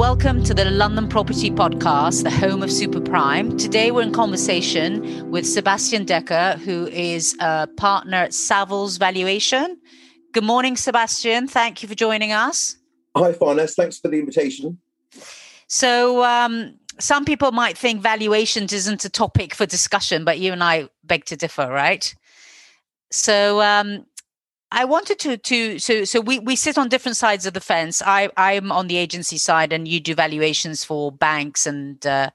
welcome to the London Property Podcast, the home of Super Prime. Today we're in conversation with Sebastian Decker, who is a partner at Savills Valuation. Good morning, Sebastian. Thank you for joining us. Hi, Farnaz. Thanks for the invitation. So, um, some people might think valuations isn't a topic for discussion, but you and I beg to differ, right? So, um, I wanted to to so so we we sit on different sides of the fence. I I'm on the agency side, and you do valuations for banks and uh,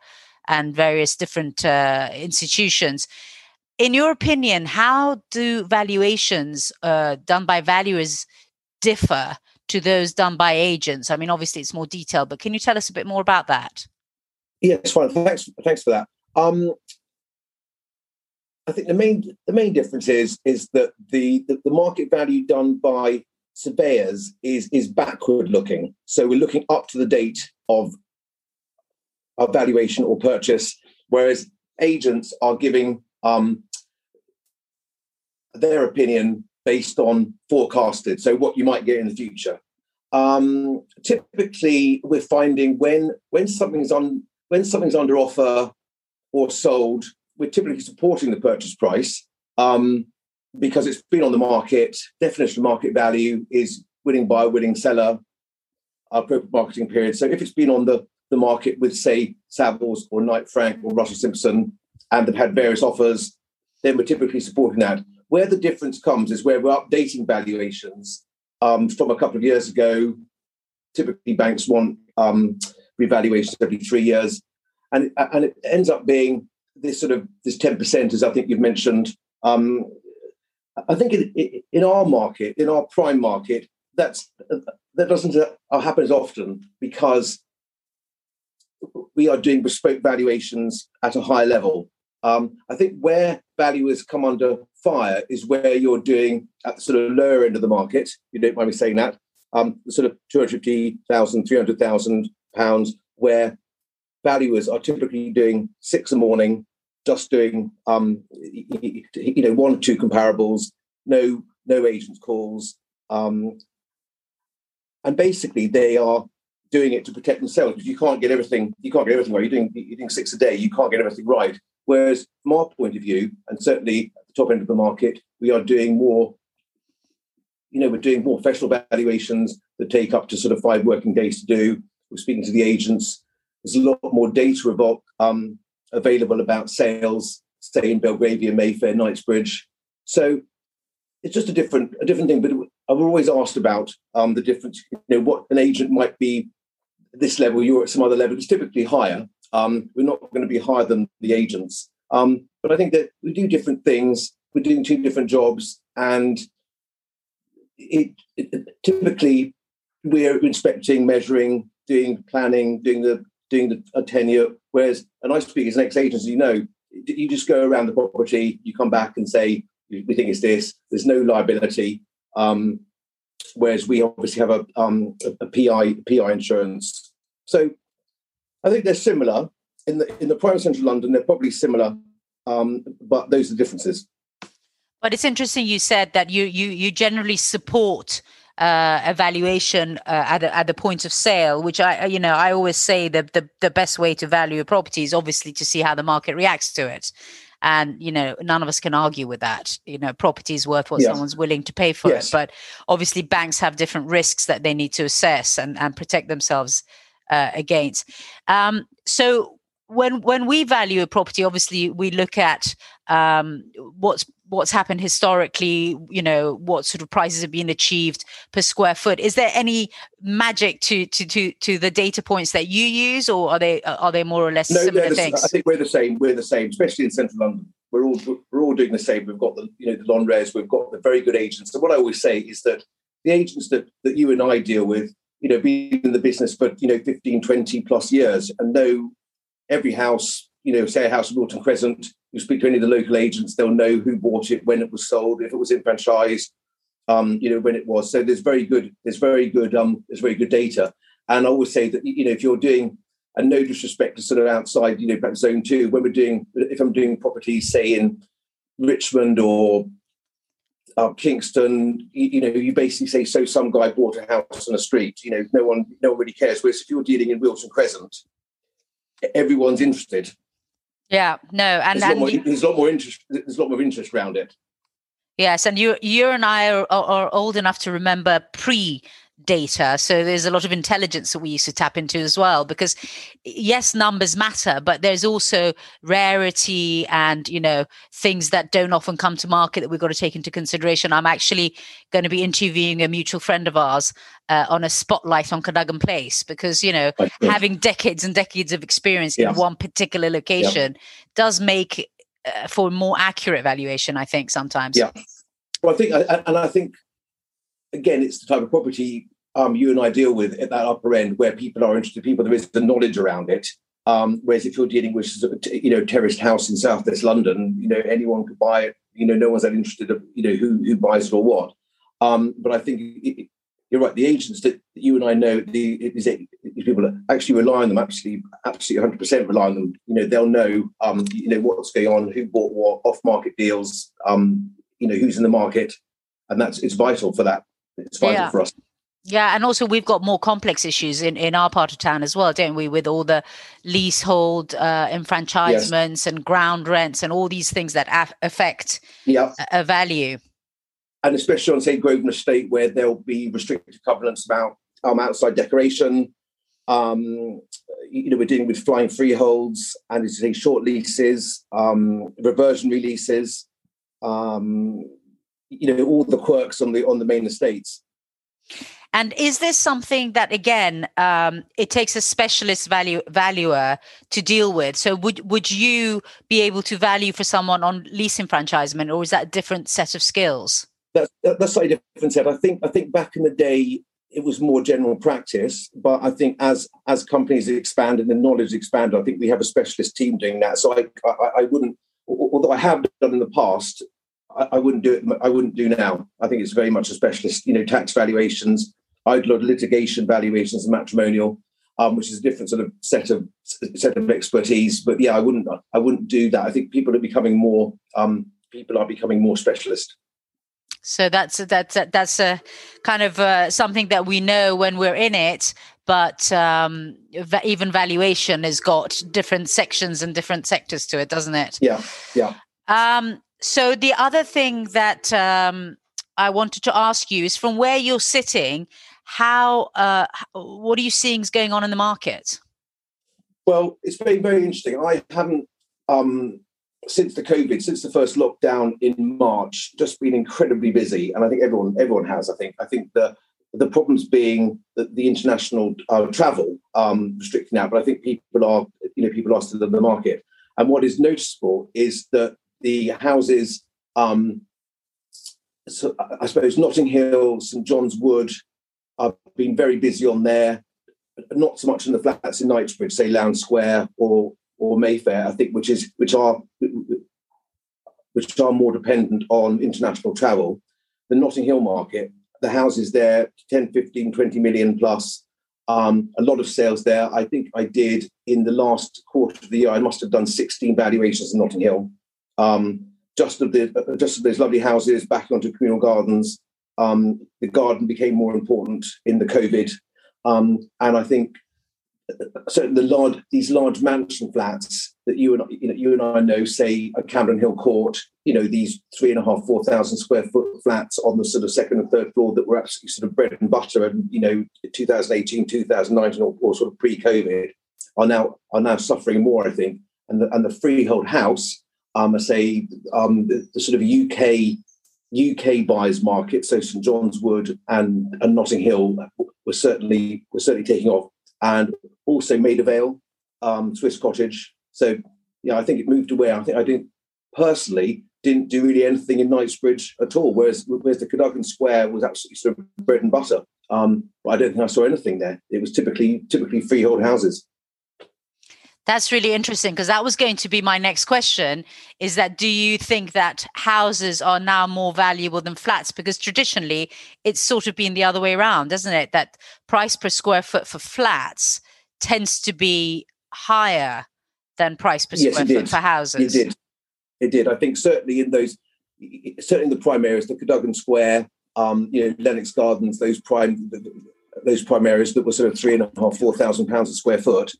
and various different uh, institutions. In your opinion, how do valuations uh, done by valuers differ to those done by agents? I mean, obviously it's more detailed, but can you tell us a bit more about that? Yes, fine. Thanks. Thanks for that. Um, I think the main the main difference is is that the, the, the market value done by surveyors is is backward looking. So we're looking up to the date of a valuation or purchase, whereas agents are giving um, their opinion based on forecasted. So what you might get in the future. Um, typically, we're finding when when something's on when something's under offer or sold we're typically supporting the purchase price um, because it's been on the market. Definition of market value is winning buyer, winning seller, appropriate marketing period. So if it's been on the, the market with, say, Savills or Knight Frank or Russell Simpson, and they've had various offers, then we're typically supporting that. Where the difference comes is where we're updating valuations um, from a couple of years ago. Typically, banks want um, revaluations every three years, and and it ends up being this sort of this 10% as i think you've mentioned um, i think in, in, our market in our prime market that's that doesn't uh, happen as often because we are doing bespoke valuations at a high level. Um, i think where valuers come under fire is where you're doing at the sort of lower end of the market you don't mind me saying that um, sort of 250,000 300,000 pounds where valuers are typically doing six a morning, just doing um, you know one or two comparables, no no agents calls, um, and basically they are doing it to protect themselves because you can't get everything you can't get everything right. You're doing you're doing six a day, you can't get everything right. Whereas from our point of view, and certainly at the top end of the market, we are doing more. You know, we're doing more professional valuations that take up to sort of five working days to do. We're speaking to the agents there's a lot more data about, um, available about sales, say in Belgravia, Mayfair, Knightsbridge. So it's just a different a different thing. But I've always asked about um, the difference. You know, what an agent might be this level, you're at some other level. It's typically higher. Um, we're not going to be higher than the agents. Um, but I think that we do different things. We're doing two different jobs, and it, it, typically we're inspecting, measuring, doing planning, doing the doing the, a tenure. Whereas, and I speak as an ex-agent, as you know, you just go around the property, you come back and say, we think it's this. There's no liability. Um, whereas we obviously have a, um, a, a PI PI insurance. So I think they're similar in the in the prime central London. They're probably similar, um, but those are the differences. But it's interesting you said that you you you generally support uh, evaluation uh, at, a, at the point of sale, which I, you know, I always say that the, the best way to value a property is obviously to see how the market reacts to it. And, you know, none of us can argue with that. You know, property is worth what yes. someone's willing to pay for yes. it. But obviously, banks have different risks that they need to assess and, and protect themselves uh, against. Um, so, when when we value a property, obviously we look at um, what's what's happened historically you know what sort of prices have been achieved per square foot. Is there any magic to to to, to the data points that you use or are they are they more or less no, similar the, things? I think we're the same we're the same especially in central london. We're all we're all doing the same. We've got the you know the LonRes we've got the very good agents. So what i always say is that the agents that that you and i deal with you know been in the business for you know 15 20 plus years and know every house you know say a house in Norton Crescent you speak to any of the local agents, they'll know who bought it, when it was sold, if it was in franchise, um, you know, when it was. So there's very good, there's very good, um, there's very good data. And I always say that, you know, if you're doing, and no disrespect to sort of outside, you know, perhaps zone two, when we're doing, if I'm doing properties, say in Richmond or uh, Kingston, you, you, know, you basically say, so some guy bought a house on a street. You know, no one, no one really cares. Whereas if you're dealing in Wilton Crescent, everyone's interested. Yeah, no, and, there's, and a more, there's, a lot more interest. There's a lot more interest around it. Yes, and you, you and I are, are old enough to remember pre data. So there's a lot of intelligence that we used to tap into as well. Because yes, numbers matter, but there's also rarity and you know things that don't often come to market that we've got to take into consideration. I'm actually going to be interviewing a mutual friend of ours uh, on a spotlight on Cadogan Place because you know having decades and decades of experience in one particular location does make uh, for more accurate valuation. I think sometimes. Yeah. Well, I think, and I think again, it's the type of property um, you and I deal with at that upper end where people are interested, people there is the knowledge around it. Um, whereas if you're dealing with you know terraced house in southwest London, you know anyone could buy it. You know no one's that interested of you know who who buys it or what. Um, but I think it, you're right. The agents that you and I know, the is it, people actually rely on them. Absolutely, absolutely, 100 percent rely on them. You know they'll know um, you know what's going on, who bought what, off market deals. Um, you know who's in the market, and that's it's vital for that it's vital yeah. for us. Yeah, and also we've got more complex issues in, in our part of town as well, don't we? With all the leasehold uh, enfranchisements yes. and ground rents and all these things that af- affect yeah. a, a, value. And especially on, say, Grosvenor Estate, where there'll be restricted covenants about um, outside decoration. Um, you know, we're dealing with flying freeholds and it's say short leases, um, reversion releases. Um, you know all the quirks on the on the main estates and is this something that again um, it takes a specialist value valuer to deal with? So would would you be able to value for someone on lease enfranchisement, or is that a different set of skills? That's that's a different set. I think I think back in the day it was more general practice, but I think as as companies expand and the knowledge expanded, I think we have a specialist team doing that. So I I, I wouldn't, although I have done in the past, I, I, wouldn't do it. I wouldn't do now. I think it's very much a specialist. You know, tax valuations. I would litigation valuations and matrimonial, um, which is a different sort of set of set of expertise. But yeah, I wouldn't. I wouldn't do that. I think people are becoming more. Um, people are becoming more specialist. So that's that's that's a kind of uh, something that we know when we're in it, but um, even valuation has got different sections and different sectors to it, doesn't it? Yeah, yeah. Um, so the other thing that um, I wanted to ask you is from where you're sitting, how uh, what are you seeing is going on in the market? Well, it's been very interesting. I haven't um, since the COVID, since the first lockdown in March, just been incredibly busy, and I think everyone everyone has. I think I think the the problems being the, the international uh, travel um, restricting now, but I think people are you know people are still in the market. And what is noticeable is that the houses, um, so I suppose Notting Hill, St John's Wood, I've been very busy on there. Not so much in the flats in Knightsbridge, say Lowndes Square or or Mayfair, I think, which is which are which are more dependent on international travel. The Notting Hill market, the houses there, 10, 15, 20 million plus. Um, a lot of sales there. I think I did in the last quarter of the year. I must have done 16 valuations in Notting Hill um, just of the uh, just of those lovely houses back onto communal gardens. Um, the garden became more important in the COVID, um, and I think uh, so. The large these large mansion flats that you and you know you and I know, say a Campden Hill Court, you know these three and a half, four thousand square foot flats on the sort of second and third floor that were absolutely sort of bread and butter, and you know 2018, 2019, or, or sort of pre-COVID, are now are now suffering more. I think, and the and the freehold house um, I say um, the, the, sort of UK UK buyers market, so St John's Wood and, and Notting Hill were certainly were certainly taking off, and also Maida Vale, um, Swiss Cottage. So yeah, I think it moved away. I think I didn't personally didn't do really anything in Knightsbridge at all, whereas whereas the Cadogan Square was absolutely sort of bread and butter. Um, but I don't think I saw anything there. It was typically typically freehold houses. That's really interesting because that was going to be my next question is that do you think that houses are now more valuable than flats? Because traditionally it's sort of been the other way around doesn't it? That price per square foot for flats tends to be higher than price per yes, square foot for houses. it did. It did. I think certainly in those certainly the prime areas, the Cadogan Square, um, you know, Lennox Gardens, those prime those prime areas that were sort of three and a half, four thousand pounds a square foot,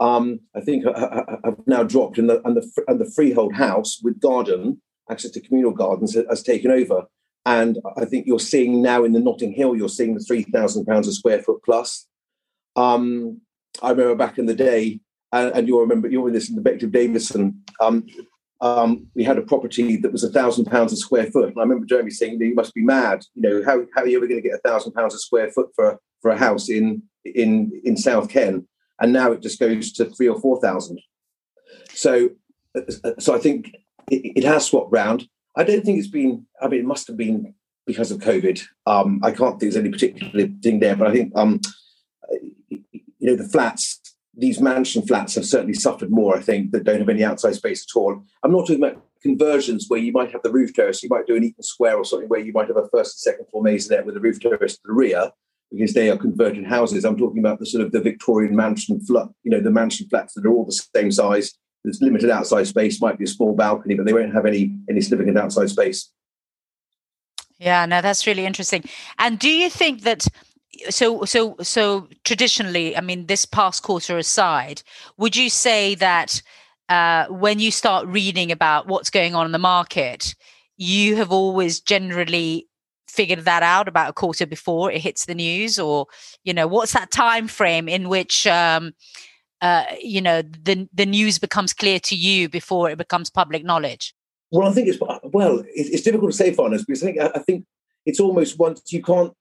um, I think have now dropped, and the, and the and the freehold house with garden access to communal gardens has taken over. And I think you're seeing now in the Notting Hill, you're seeing the three thousand pounds a square foot plus. Um, I remember back in the day, and, and you'll remember you're with this in the Bective Davison. Um, um, we had a property that was a thousand pounds a square foot, and I remember Jeremy saying, "You must be mad. You know how, how are you ever going to get a thousand pounds a square foot for for a house in in in South Ken?" And now it just goes to three or four thousand. So, so I think it, it has swapped round. I don't think it's been. I mean, it must have been because of COVID. Um, I can't think there's any particular thing there, but I think um, you know the flats, these mansion flats, have certainly suffered more. I think that don't have any outside space at all. I'm not talking about conversions where you might have the roof terrace, you might do an Eaton Square or something where you might have a first and second floor maisonette with a roof terrace to the rear because they are converted houses. I'm talking about the sort of the Victorian mansion flat, you know, the mansion flats that are all the same size, there's limited outside space, might be a small balcony, but they won't have any any significant outside space. Yeah, no, that's really interesting. And do you think that so so so traditionally, I mean, this past quarter aside, would you say that uh, when you start reading about what's going on in the market, you have always generally figured that out about a quarter before it hits the news, or you know, what's that time frame in which um, uh, you know the the news becomes clear to you before it becomes public knowledge? Well, I think it's well, it's, difficult to say, Farnaz, because I think I think it's almost once you can't,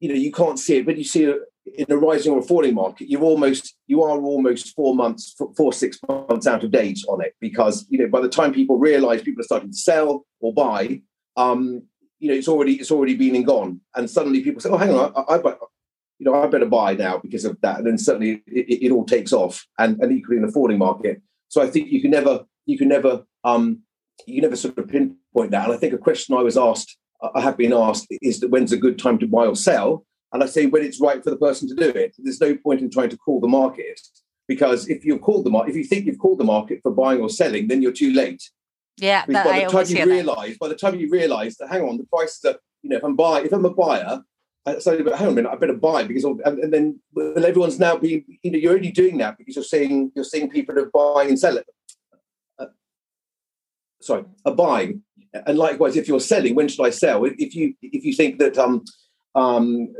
you know, you can't see it, but you see it in a rising or falling market. You're almost you are almost four months, four six months out of date on it because you know by the time people realise people are starting to sell or buy, um, you know, it's already it's already been and gone, and suddenly people say, "Oh, hang on, I, I, you know, I better buy now because of that. And then suddenly it, it all takes off, and, and equally in the falling market. So I think you can never, you can never, um, you can never sort of pinpoint that. And I think a question I was asked, I have been asked, is that when's a good time to buy or sell? And I say when it's right for the person to do it. There's no point in trying to call the market because if you've called the market, if you think you've called the market for buying or selling, then you're too late. Yeah, that, by the I time you realise, by the time you realise that, hang on, the prices are, you know, if I'm buy, if I'm a buyer, I hang on home and I better buy because and, and, then well, everyone's now being you know you're only doing that because you're seeing you're seeing people are buying and selling. Uh, sorry, are buying and likewise if you're selling, when should I sell? If you if you think that um um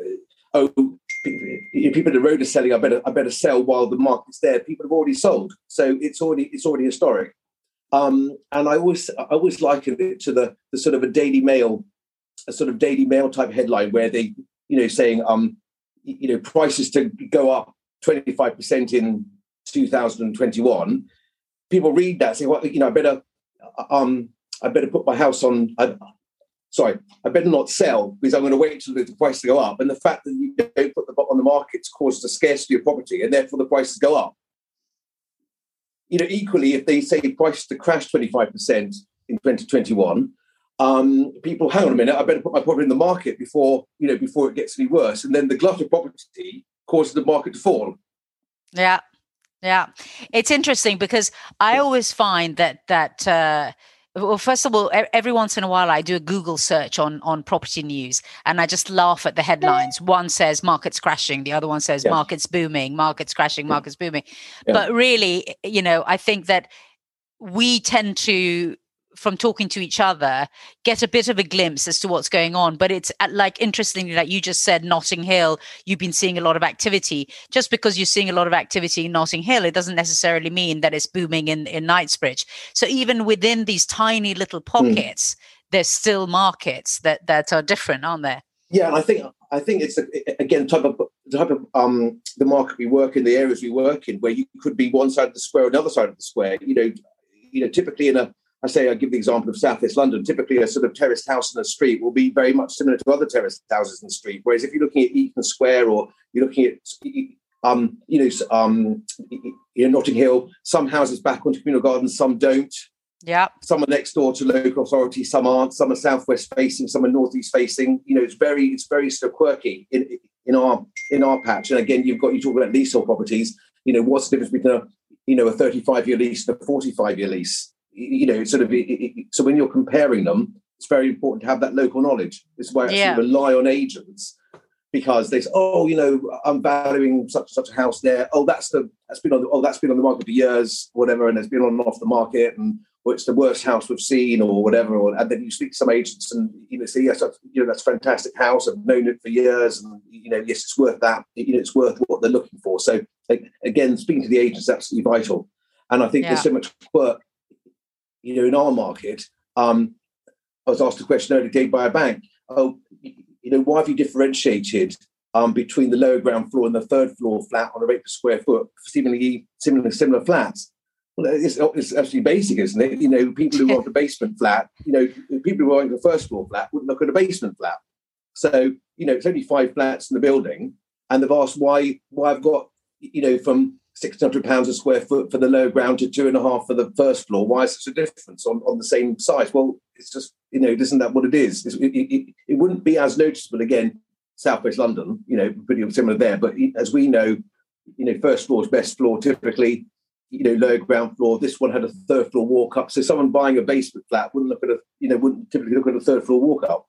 oh people at the road are selling, I better I better sell while the market's there. People have already sold, so it's already it's already historic. Um, and I always I always liken it to the the sort of a Daily Mail a sort of Daily Mail type headline where they you know, saying, um, you know, prices to go up 25% in 2021, people read that say, well, you know, I better, um, I better put my house on. I, sorry, I better not sell because I'm going to wait till the price to go up. And the fact that you don't put the on the markets causes a scarcity of property, and therefore the prices go up. You know, equally, if they say prices to crash 25% in 2021, um, people, hang on a minute, I better put my property in the market before you know before it gets any worse. And then the glut of property causes the market to fall. Yeah, yeah, it's interesting because I always find that that. Uh, well first of all every once in a while i do a google search on on property news and i just laugh at the headlines. One says markets crashing the other one says markets booming markets crashing markets booming. Yeah. but really you know i think that we tend to from talking to each other get a bit of a glimpse as to what's going on but it's uh, like interestingly like you just said notting hill you've been seeing a lot of activity just because you're seeing a lot of activity in notting hill it doesn't necessarily mean that it's booming in in knightsbridge so even within these tiny little hmm. pockets mm. there's still markets that that are different aren't there yeah i think i think it's again type of type of um the market we work in the areas we work in where you could be one side of the square another side of the square you know you know typically in a I say I give the example of South East London. Typically, a sort of terraced house in a street will be very much similar to other terraced houses in the street. Whereas if you're looking at Eaton Square or you're looking at um, you know, um, you know, Notting Hill, some houses back onto communal gardens, some don't. Yeah. Some are next door to local authority, some aren't. Some are southwest facing, some are northeast facing. You know, it's very, it's very sort of quirky in in our in our patch. And again, you've got you talk about leasehold properties. You know, what's the difference between a you know a 35 year lease and a 45 year lease? You know, sort of. It, it, so when you're comparing them, it's very important to have that local knowledge. This is why I actually yeah. rely on agents because they say, oh, you know, I'm valuing such and such a house there. Oh, that's the that's been on the, oh that's been on the market for years, whatever, and it's been on and off the market, and or it's the worst house we've seen, or whatever. Or, and then you speak to some agents, and you know, say, yes, that's, you know, that's a fantastic house. I've known it for years, and you know, yes, it's worth that. You know, it's worth what they're looking for. So again, speaking to the agents is absolutely vital. And I think yeah. there's so much work, you know, in our market. Um, I was asked a question earlier today by a bank. Oh, you know, why have you differentiated um, between the lower ground floor and the third floor flat on a rate per square foot, seemingly similar similar flats? Well, it's, it's actually basic, isn't it? You know, people who want a basement flat, you know, people who want a first floor flat wouldn't look at a basement flat. So, you know, it's only five flats in the building, and they've asked why why I've got, you know, from six hundred pounds a square foot for the lower ground to two and a half for the first floor. Why is such a difference on, on the same size? Well, it's just you know, isn't that what it is? It, it, it, wouldn't be as noticeable again, Southwest London, you know, pretty similar there. But as we know, you know, first floor is best floor typically. You know, low ground floor. This one had a third floor walk up. So someone buying a basement flat wouldn't look at a, you know, wouldn't typically look at a third floor walk up.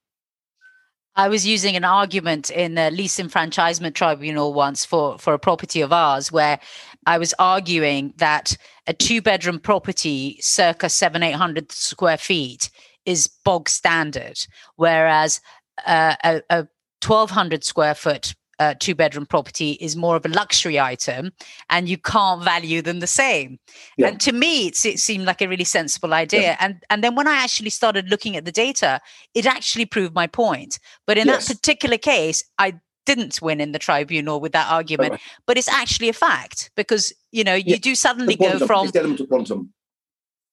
I was using an argument in the lease enfranchisement tribunal once for, for a property of ours where I was arguing that a two bedroom property, circa seven, 800 square feet, is bog standard, whereas uh, a, a 1200 square foot uh, two bedroom property is more of a luxury item and you can't value them the same yeah. and to me it seemed like a really sensible idea yeah. and and then when i actually started looking at the data it actually proved my point but in yes. that particular case i didn't win in the tribunal with that argument right. but it's actually a fact because you know you yeah. do suddenly go from quantum.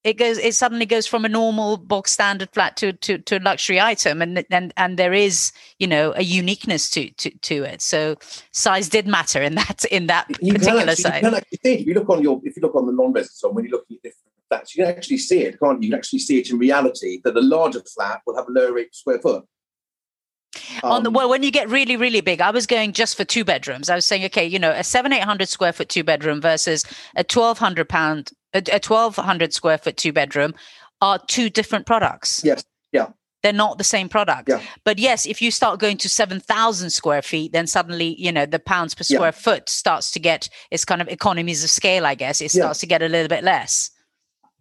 It goes it suddenly goes from a normal box standard flat to to, to a luxury item and and and there is you know a uniqueness to to, to it. So size did matter in that in that you particular actually, You can actually see if you look on your if you look on the non-residence when you're looking at different flats you can actually see it can't you? You can actually see it in reality that the larger flat will have a lower rate per square foot um, on the um, well when you get really really big i was going just for two bedrooms i was saying okay you know a seven eight hundred square foot two bedroom versus a 1200 pound a, a 1200 square foot two bedroom are two different products. Yes. Yeah. They're not the same product. Yeah. But yes, if you start going to 7,000 square feet, then suddenly, you know, the pounds per square yeah. foot starts to get, it's kind of economies of scale, I guess. It starts yeah. to get a little bit less.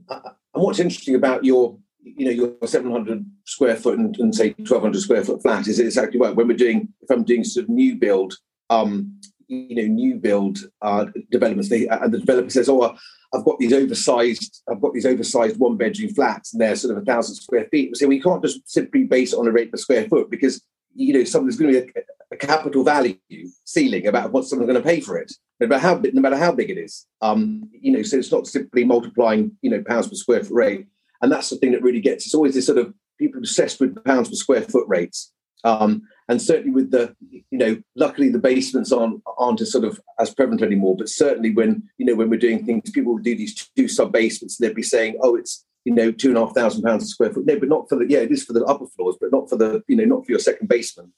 Uh, and what's interesting about your, you know, your 700 square foot and, and say 1200 square foot flat is it exactly right. When we're doing, if I'm doing sort of new build, um, you know, new build uh, developments, they, and the developer says, oh, I've got these oversized, I've got these oversized one bedroom flats and they're sort of a thousand square feet. So we can't just simply base it on a rate per square foot because you know something's going to be a, a capital value ceiling about what someone's going to pay for it, no matter how no matter how big it is. Um, you know, so it's not simply multiplying you know pounds per square foot rate, and that's the thing that really gets. It's always this sort of people obsessed with pounds per square foot rates. Um, and certainly with the you know luckily the basements aren't aren't as sort of as prevalent anymore but certainly when you know when we're doing things people do these two sub basements and they'd be saying oh it's you know two and a half thousand pounds a square foot no but not for the yeah it is for the upper floors but not for the you know not for your second basement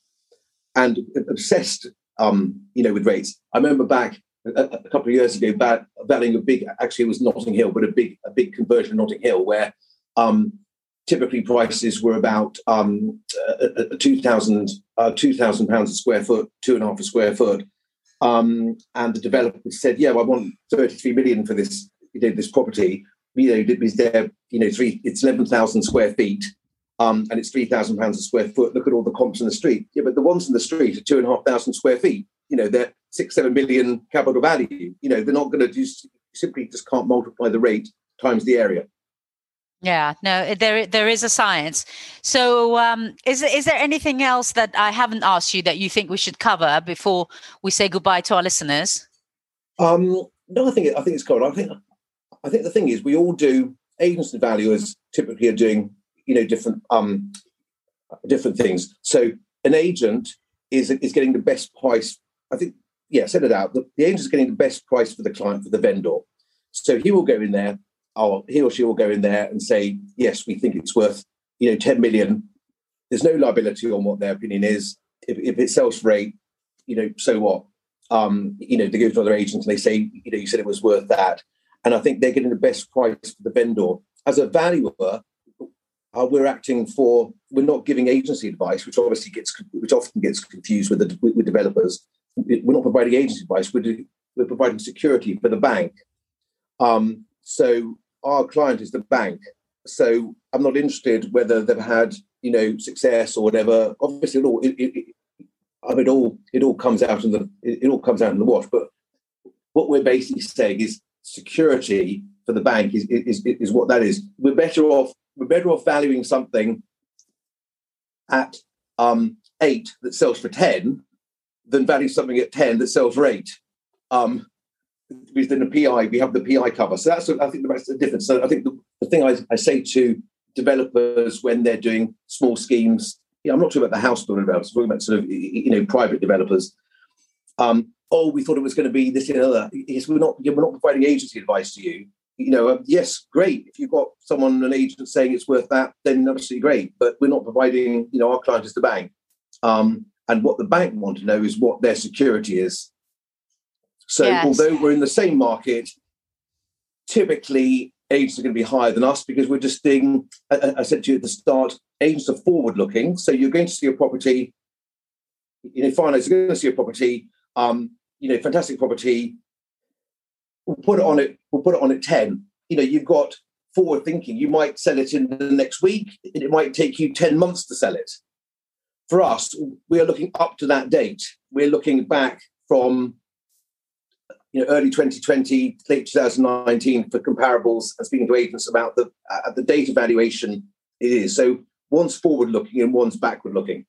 and obsessed um you know with rates i remember back a, a couple of years ago valuing a big actually it was notting hill but a big a big conversion of notting hill where um typically prices were about um, uh, 2,000 uh, 2,000 pounds a square foot, two and a half a square foot. Um, and the developer said, "Yeah, well, I want 33 million for this, you know, this property. You know, there, you know, three, it's 11,000 square feet, um, and it's 3,000 pounds a square foot. Look at all the comps in the street. Yeah, but the ones in the street are two and a half thousand square feet. You know, they're six, seven million capital value. You know, they're not going to just simply just can't multiply the rate times the area. Yeah, no, there there is a science. So, um, is is there anything else that I haven't asked you that you think we should cover before we say goodbye to our listeners? Um, no, I think I think it's covered. I think I think the thing is we all do agents and valuers typically are doing you know different um different things. So an agent is is getting the best price. I think yeah, set it out. The, the agent is getting the best price for the client for the vendor. So he will go in there oh, he or she will go in there and say, yes, we think it's worth, you know, 10 million. There's no liability on what their opinion is. If, if it sells for eight, you know, so what? Um, you know, they go to other agents and they say, you know, you said it was worth that. And I think they're getting the best price for the vendor. as a valuer, uh, we're acting for we're not giving agency advice, which obviously gets which often gets confused with the, with, developers. We're not providing agency advice. We're, we're providing security for the bank. Um, so our client is the bank. So I'm not interested whether they've had you know success or whatever. Obviously, it all it, it, I mean, it all it all comes out in the it, it all comes out in the wash. But what we're basically saying is security for the bank is, is, is what that is. We're better off we're better off valuing something at um, eight that sells for ten than valuing something at ten that sells for eight. Um, because in the PI we have the PI cover, so that's I think that's the difference. So I think the, the thing I, I say to developers when they're doing small schemes, yeah, I'm not talking about the house building developers, I'm talking about sort of you know private developers. Um, oh, we thought it was going to be this and other. Yes, we're not. We're not providing agency advice to you. You know, um, yes, great. If you've got someone, an agent saying it's worth that, then obviously great. But we're not providing. You know, our client is the bank, um, and what the bank want to know is what their security is. So, yes. although we're in the same market, typically agents are going to be higher than us because we're just doing. I, said to you at the start, agents are forward-looking, so you're going to see a property. You know, Farnaz, you're going to see a property. Um, you know, fantastic property. We'll put it on it. We'll put it on at ten. You know, you've got forward thinking. You might sell it in the next week. It might take you ten months to sell it. For us, we are looking up to that date. We're looking back from you know early 2020, late 2019 for comparables and speaking to agents about the uh, the data valuation it is. So one's forward looking and one's backward looking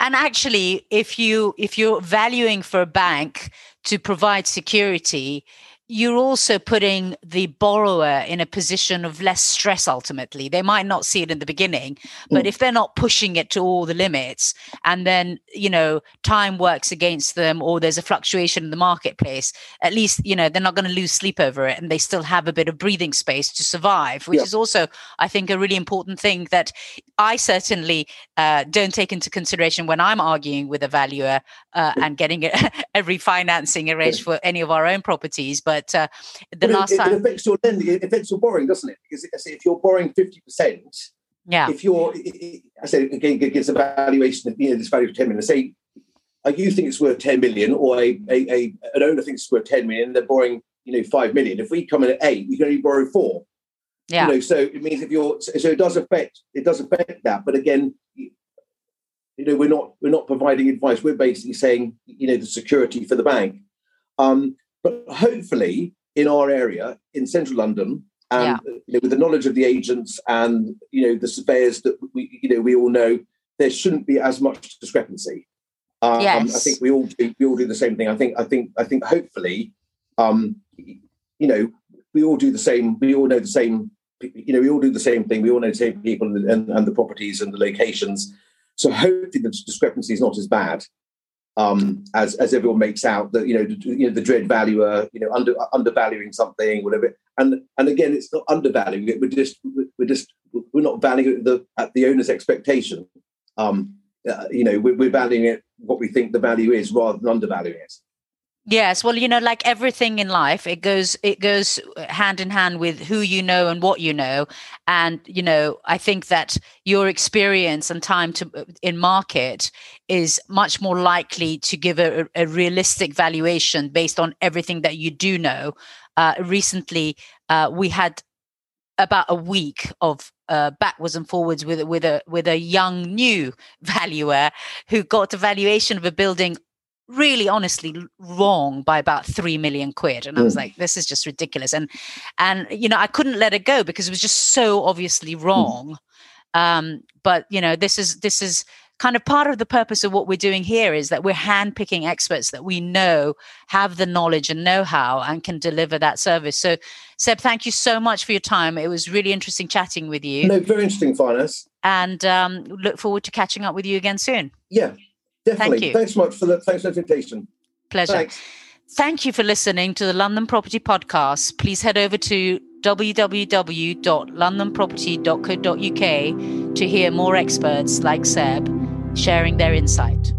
and actually if you if you're valuing for a bank to provide security you're also putting the borrower in a position of less stress ultimately. They might not see it in the beginning, but mm. if they're not pushing it to all the limits and then, you know, time works against them or there's a fluctuation in the marketplace, at least, you know, they're not going to lose sleep over it and they still have a bit of breathing space to survive, which is also, I think, a really important thing that I certainly uh, don't take into consideration when I'm arguing with a valuer uh, and getting a, a refinancing arranged for any of our own properties. But uh, the but last it, time it affects your lending, it affects your borrowing, doesn't it? Because if you're borrowing fifty percent, yeah. If you're, I said again, it gives a valuation. You know, this value of ten million. Say, uh, you think it's worth ten million, or a, a, a an owner thinks it's worth ten million. They're borrowing, you know, five million. If we come in at eight, we can only borrow four. Yeah. You know, so it means if you're, so it does affect, it does affect that. But again, you know, we're not we're not providing advice. We're basically saying, you know, the security for the bank. Um, but hopefully, in our area in central London, and yeah. you know, with the knowledge of the agents and you know the surveyors that we you know we all know, there shouldn't be as much discrepancy. Um, yes. I think we all do, we all do the same thing. I think I think I think hopefully, um, you know, we all do the same. We all know the same. You know, we all do the same thing. We all know the same people and, and the properties and the locations. So hopefully the discrepancy is not as bad um, as as everyone makes out that you know the, you know the dread valuer you know under undervaluing something whatever and and again it's not undervaluing it we're just we're just we're not valuing the at the owner's expectation um, uh, you know we're, we're valuing it what we think the value is rather than undervaluing it Yes, well, you know, like everything in life, it goes it goes hand in hand with who you know and what you know, and you know, I think that your experience and time to in market is much more likely to give a, a realistic valuation based on everything that you do know. Uh, recently, uh, we had about a week of uh, backwards and forwards with with a with a young new valuer who got a valuation of a building really honestly wrong by about 3 million quid. And i was mm. like this is just ridiculous. And and you know i couldn't let it go because it was just so obviously mm. wrong. Um but you know this is this is kind of part of the purpose of what we're doing here is that we're handpicking experts that we know have the knowledge and know-how and can deliver that service. So seb thank you so much for your time. It was really interesting chatting with you. No very interesting Farnaz. And um, look forward to catching up with you again soon. Yeah Definitely. Thank you. Thanks so much for the thanks for the invitation. Pleasure. Thanks. Thank you for listening to the London Property Podcast. Please head over to www.londonproperty.co.uk to hear more experts like Seb sharing their insight.